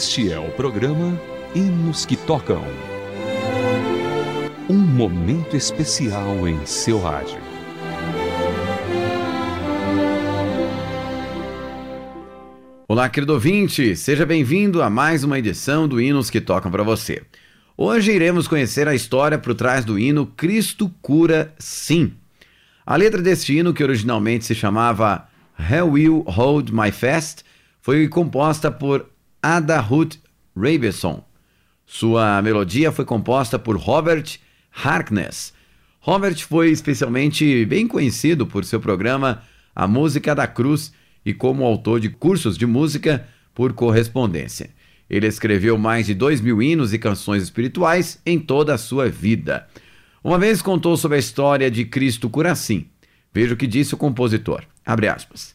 Este é o programa Hinos que Tocam. Um momento especial em seu rádio. Olá, querido ouvinte, seja bem-vindo a mais uma edição do Hinos que Tocam para você. Hoje iremos conhecer a história por trás do hino Cristo Cura Sim. A letra deste hino, que originalmente se chamava Hell Will Hold My Fast, foi composta por Ada Ruth Rabeson. Sua melodia foi composta por Robert Harkness. Robert foi especialmente bem conhecido por seu programa A Música da Cruz e como autor de cursos de música por correspondência. Ele escreveu mais de dois mil hinos e canções espirituais em toda a sua vida. Uma vez contou sobre a história de Cristo Curacim. Veja o que disse o compositor. Abre aspas.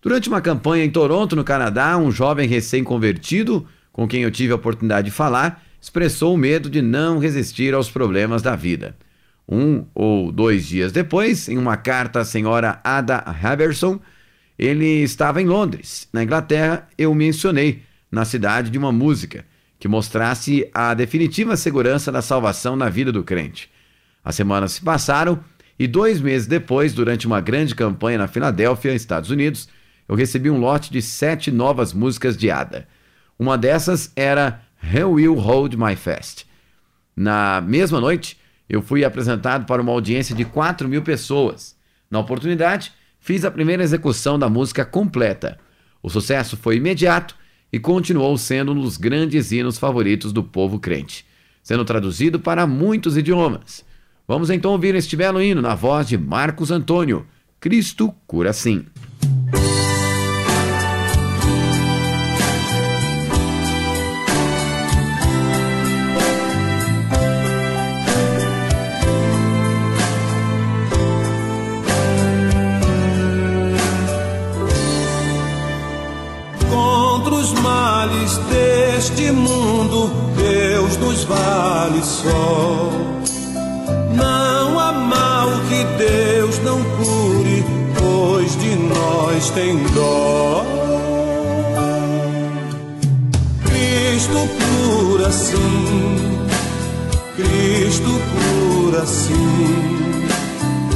Durante uma campanha em Toronto, no Canadá, um jovem recém-convertido, com quem eu tive a oportunidade de falar, expressou o medo de não resistir aos problemas da vida. Um ou dois dias depois, em uma carta à senhora Ada Haberson, ele estava em Londres, na Inglaterra, eu mencionei, na cidade, de uma música que mostrasse a definitiva segurança da salvação na vida do crente. As semanas se passaram e dois meses depois, durante uma grande campanha na Filadélfia, Estados Unidos, eu recebi um lote de sete novas músicas de Ada. Uma dessas era How Will Hold My Fast. Na mesma noite, eu fui apresentado para uma audiência de 4 mil pessoas. Na oportunidade, fiz a primeira execução da música completa. O sucesso foi imediato e continuou sendo um dos grandes hinos favoritos do povo crente, sendo traduzido para muitos idiomas. Vamos então ouvir este belo hino na voz de Marcos Antônio. Cristo cura sim. Deste mundo, Deus nos vale só. Não há mal que Deus não cure, pois de nós tem dó. Cristo cura sim, Cristo cura sim.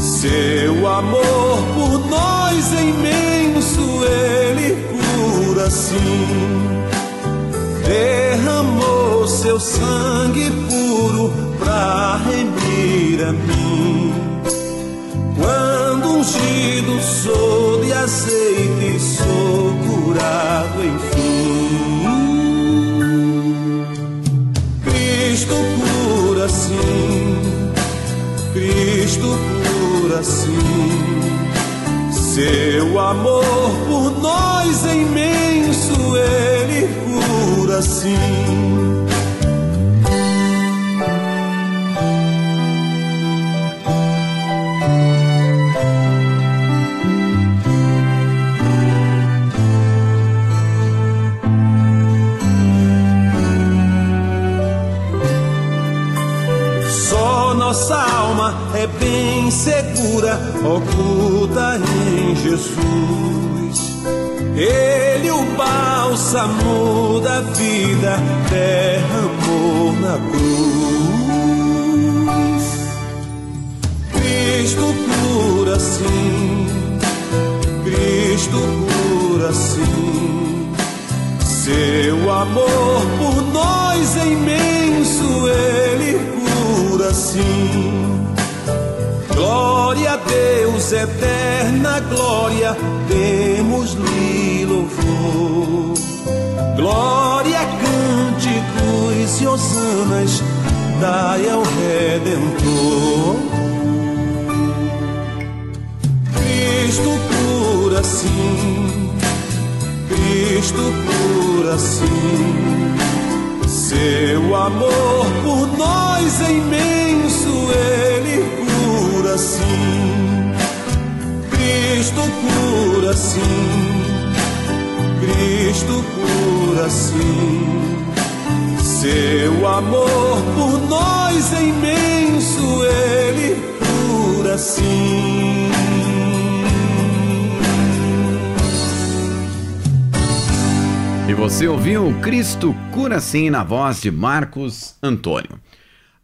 Seu amor por nós é imenso, Ele cura sim derramou seu sangue puro pra remir a mim. Quando ungido sou de azeite, sou curado enfim. Cristo cura sim, Cristo cura sim. Seu amor por nós imenso, Ele cura sim. nossa alma é bem segura, oculta em Jesus. Ele, o bálsamo da vida, derramou na cruz. Cristo cura sim, Cristo cura sim. Seu amor por nós é imenso, Ele cura sim. Glória a Deus, eterna glória, demos-lhe louvor. Hosanas, dai ao Redentor. Cristo cura sim, Cristo cura sim. Seu amor por nós é imenso, Ele cura sim. Cristo cura sim. Cristo cura sim. Seu amor por nós é imenso, Ele cura sim. E você ouviu Cristo Cura Sim na voz de Marcos Antônio.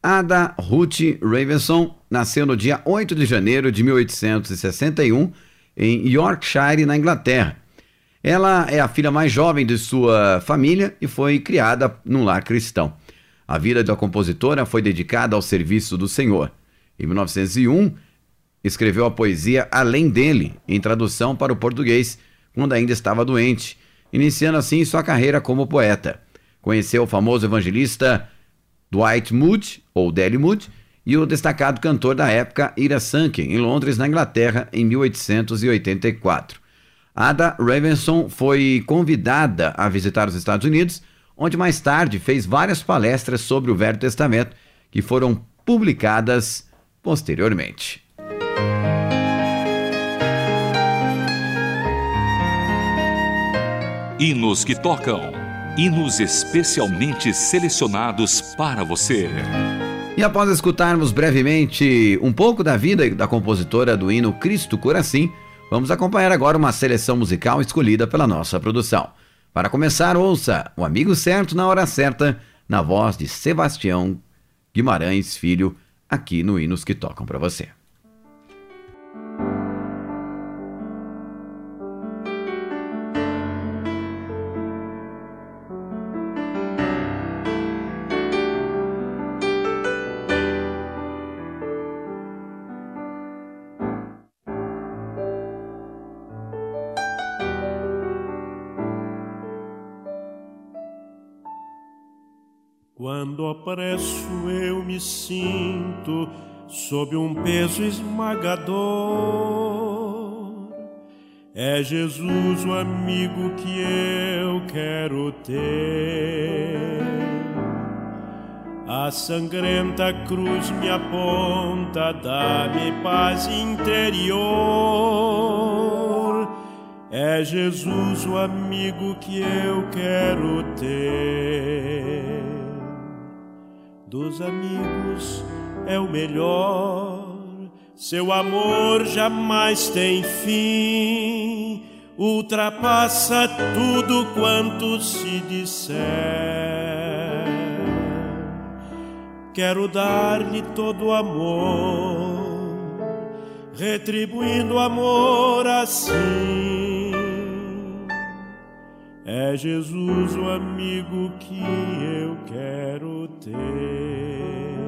Ada Ruth Ravenson nasceu no dia 8 de janeiro de 1861 em Yorkshire, na Inglaterra. Ela é a filha mais jovem de sua família e foi criada num lar cristão. A vida da compositora foi dedicada ao serviço do Senhor. Em 1901, escreveu a poesia Além dele, em tradução para o português, quando ainda estava doente, iniciando assim sua carreira como poeta. Conheceu o famoso evangelista Dwight Moody, ou Delly Moody, e o destacado cantor da época Ira Sanken, em Londres, na Inglaterra, em 1884. Ada Ravenson foi convidada a visitar os Estados Unidos, onde mais tarde fez várias palestras sobre o Velho Testamento, que foram publicadas posteriormente. Hinos que tocam. Hinos especialmente selecionados para você. E após escutarmos brevemente um pouco da vida da compositora do hino Cristo Coração, vamos acompanhar agora uma seleção musical escolhida pela nossa produção. Para começar, ouça O Amigo Certo na Hora Certa, na voz de Sebastião Guimarães Filho, aqui no Hinos que Tocam para você. Opresso eu me sinto sob um peso esmagador. É Jesus o amigo que eu quero ter. A sangrenta cruz me aponta, dá-me paz interior. É Jesus o amigo que eu quero ter dos amigos é o melhor. Seu amor jamais tem fim, ultrapassa tudo quanto se disser. Quero dar-lhe todo o amor, retribuindo o amor assim é Jesus o amigo que eu quero ter.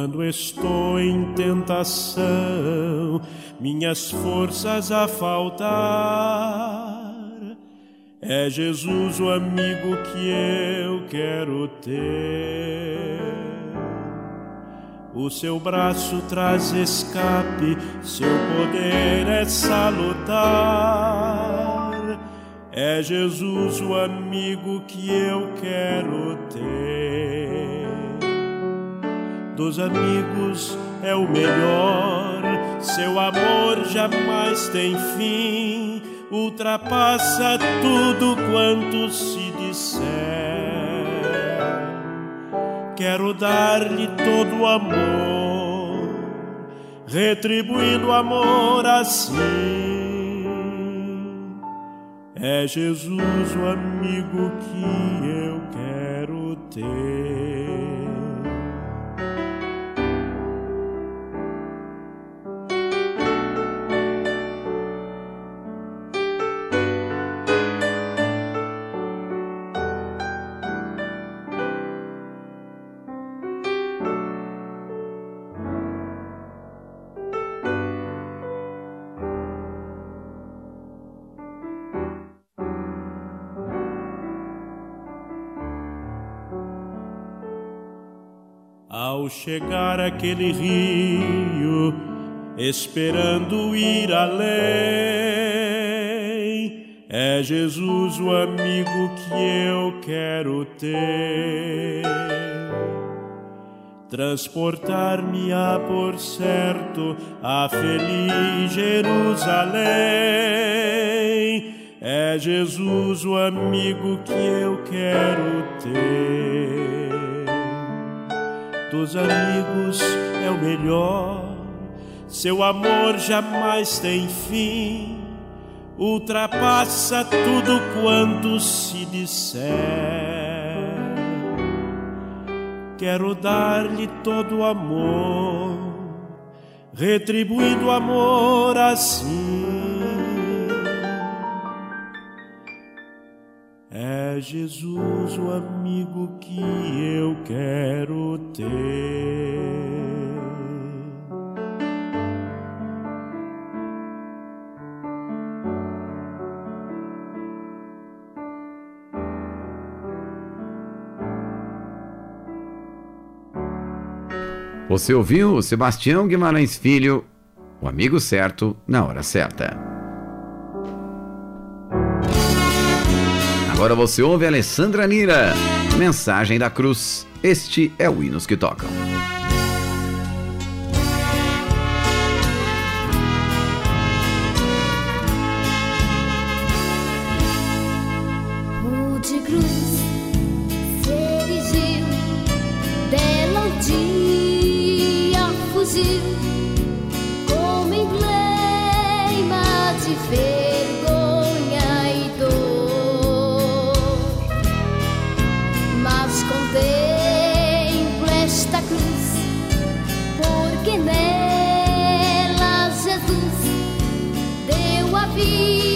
Quando estou em tentação, minhas forças a faltar, é Jesus o amigo que eu quero ter. O seu braço traz escape, seu poder é salutar. É Jesus o amigo que eu quero ter dos amigos é o melhor. Seu amor jamais tem fim, ultrapassa tudo quanto se disser. Quero dar-lhe todo o amor, retribuindo o amor assim. É Jesus o amigo que eu quero ter. Ao chegar aquele rio, esperando ir além, é Jesus o amigo que eu quero ter. transportar-me-á por certo a feliz Jerusalém. É Jesus o amigo que eu quero ter. Dos amigos é o melhor, seu amor jamais tem fim, ultrapassa tudo quanto se disser. Quero dar-lhe todo o amor, retribuindo o amor assim. É Jesus o amigo que eu quero ter. Você ouviu Sebastião Guimarães Filho, o amigo certo na hora certa. Agora você ouve Alessandra Nira, Mensagem da Cruz. Este é o Hinos que Tocam. esta cruz, porque nela Jesus deu a vida.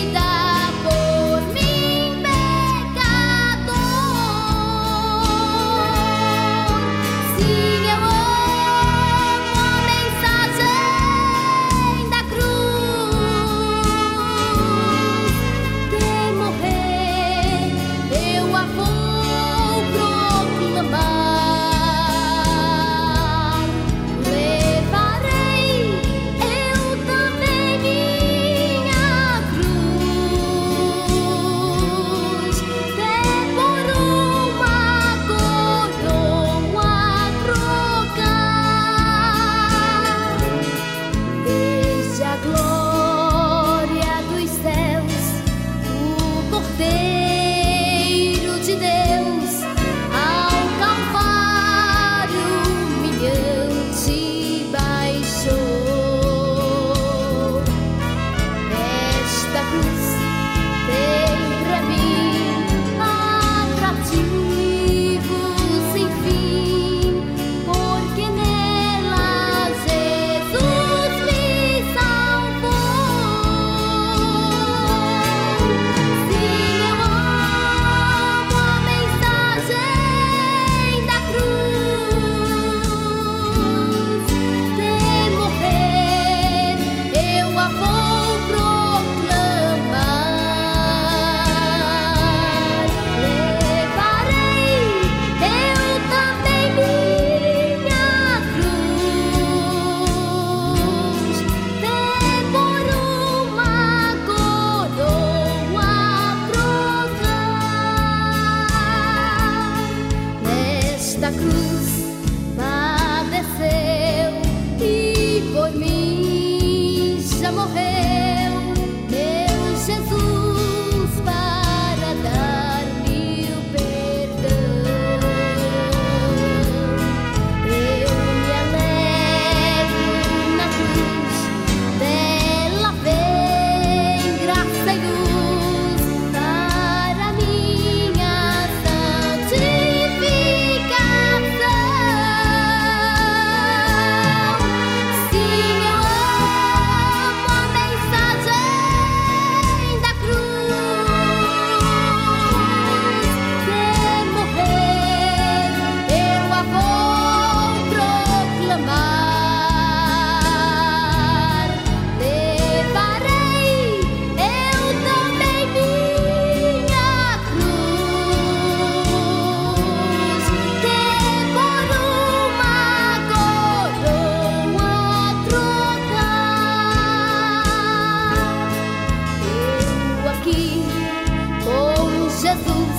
azul.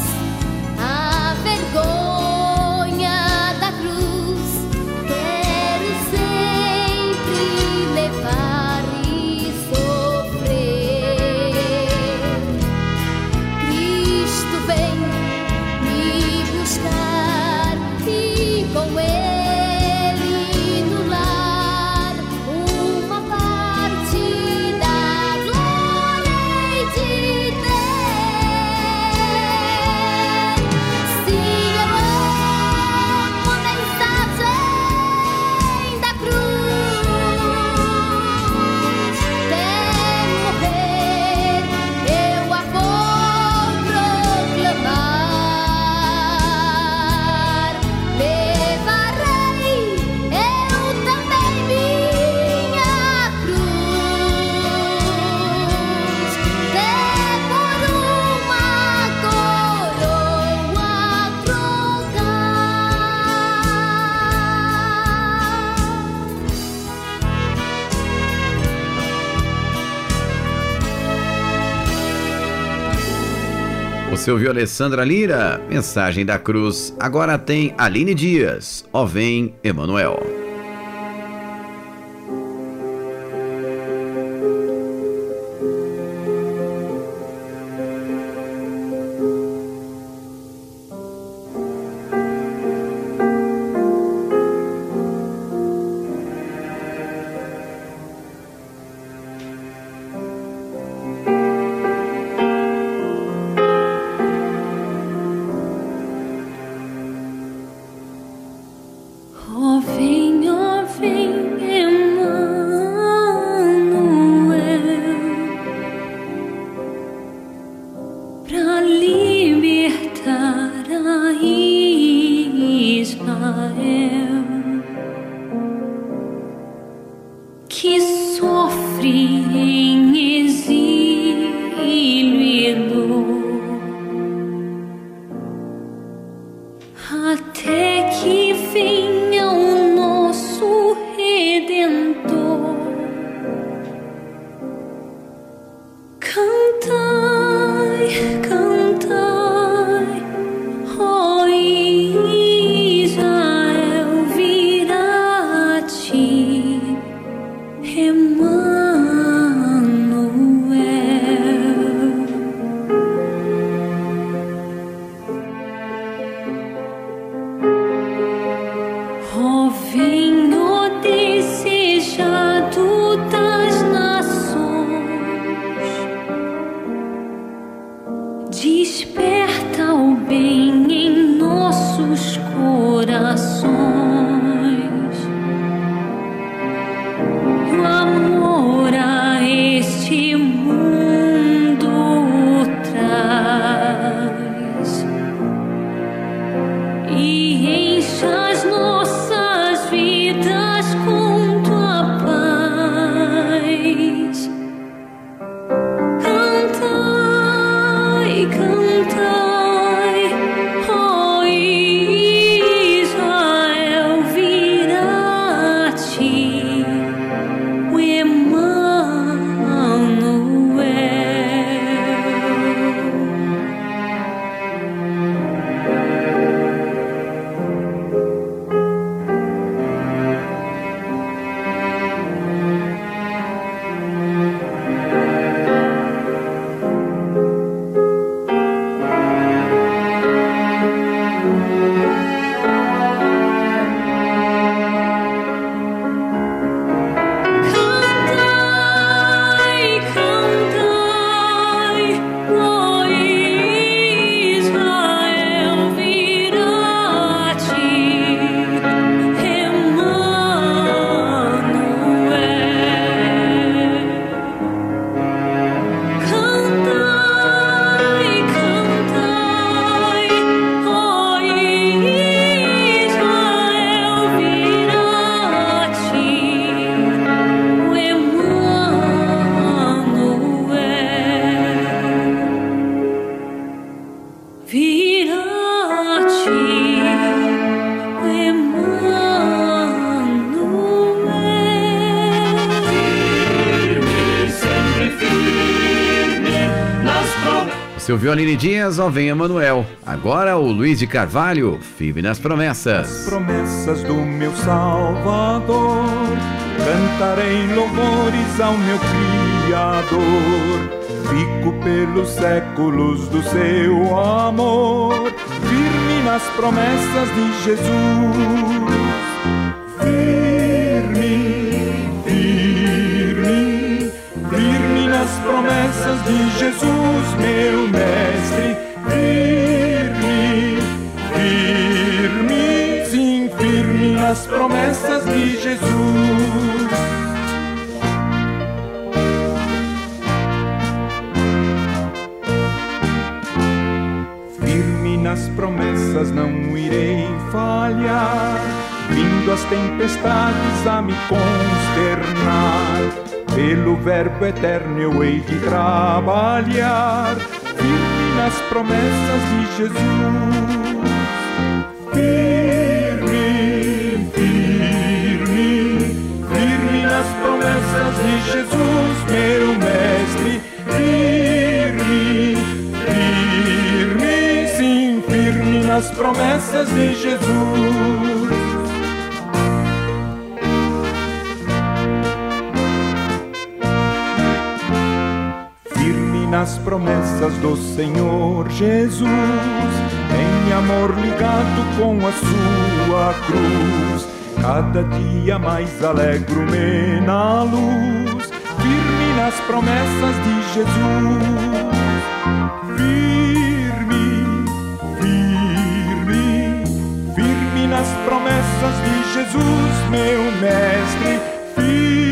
Você ouviu Alessandra Lira? Mensagem da Cruz. Agora tem Aline Dias. Ó vem, Emanuel. Ouviu Aline Dias, ó vem Emanuel. Agora o Luiz de Carvalho, firme nas promessas. As promessas do meu Salvador, cantarei louvores ao meu Criador. Fico pelos séculos do seu amor, firme nas promessas de Jesus. Firme, de Jesus, meu mestre. Firme, firme, sim, firme nas promessas de Jesus. Firme nas promessas não irei falhar, vindo as tempestades a me consternar pelo Verbo eterno eu hei de trabalhar, firme nas promessas de Jesus. Firme, firme, firme nas promessas de Jesus, meu Mestre. Firme, firme promessas de Jesus. Nas promessas do Senhor Jesus, em amor ligado com a sua cruz. Cada dia mais alegro-me na luz, firme nas promessas de Jesus. Firme, firme, firme nas promessas de Jesus, meu mestre. Firme,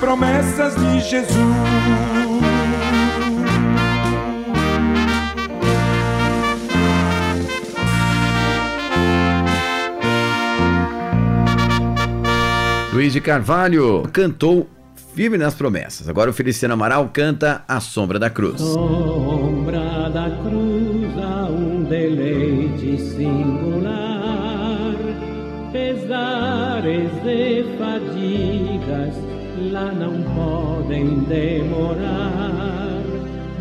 promessas de Jesus. Luiz de Carvalho cantou Firme nas Promessas. Agora o Feliciano Amaral canta A Sombra da Cruz. Sombra lá não podem demorar.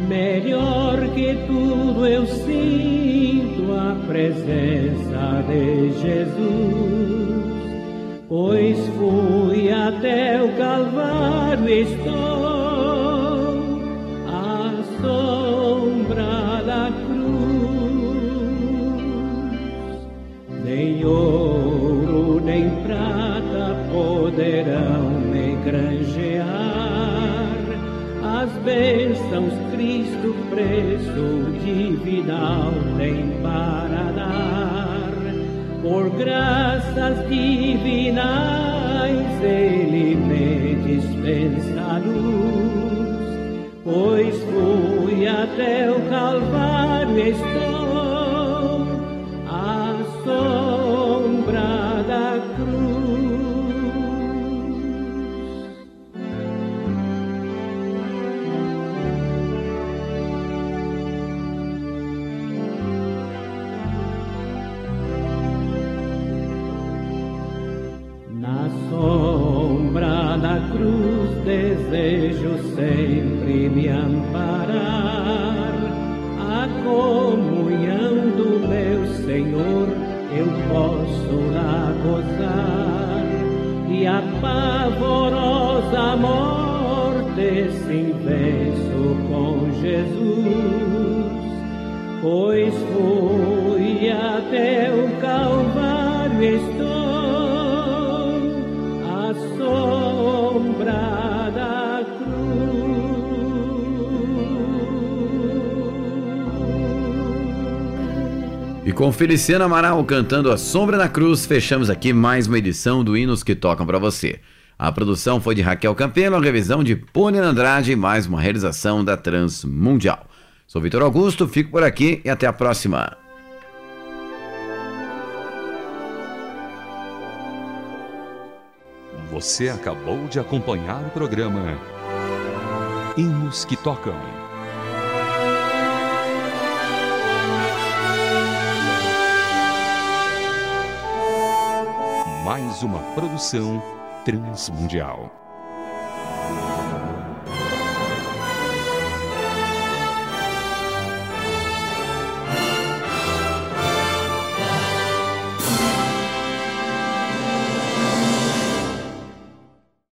Melhor que tudo eu sinto a presença de Jesus Pois fui até o Calvário, estou à sombra da cruz. Nem bênçãos Cristo preço divinal tem para dar por graças divinais ele me dispensa luz, pois fui até o Calvário estou sombra da cruz desejo sempre me amparar. A comunhão do meu Senhor eu posso lá gozar. E a pavorosa morte sim venço com Jesus. Pois fui até o E com Feliciano Amaral cantando A Sombra da Cruz, fechamos aqui mais uma edição do Hinos que Tocam para você. A produção foi de Raquel Campelo, a revisão de Pônei Andrade e mais uma realização da Transmundial. Sou Vitor Augusto, fico por aqui e até a próxima. Você acabou de acompanhar o programa Hinos que Tocam. Mais uma produção transmundial.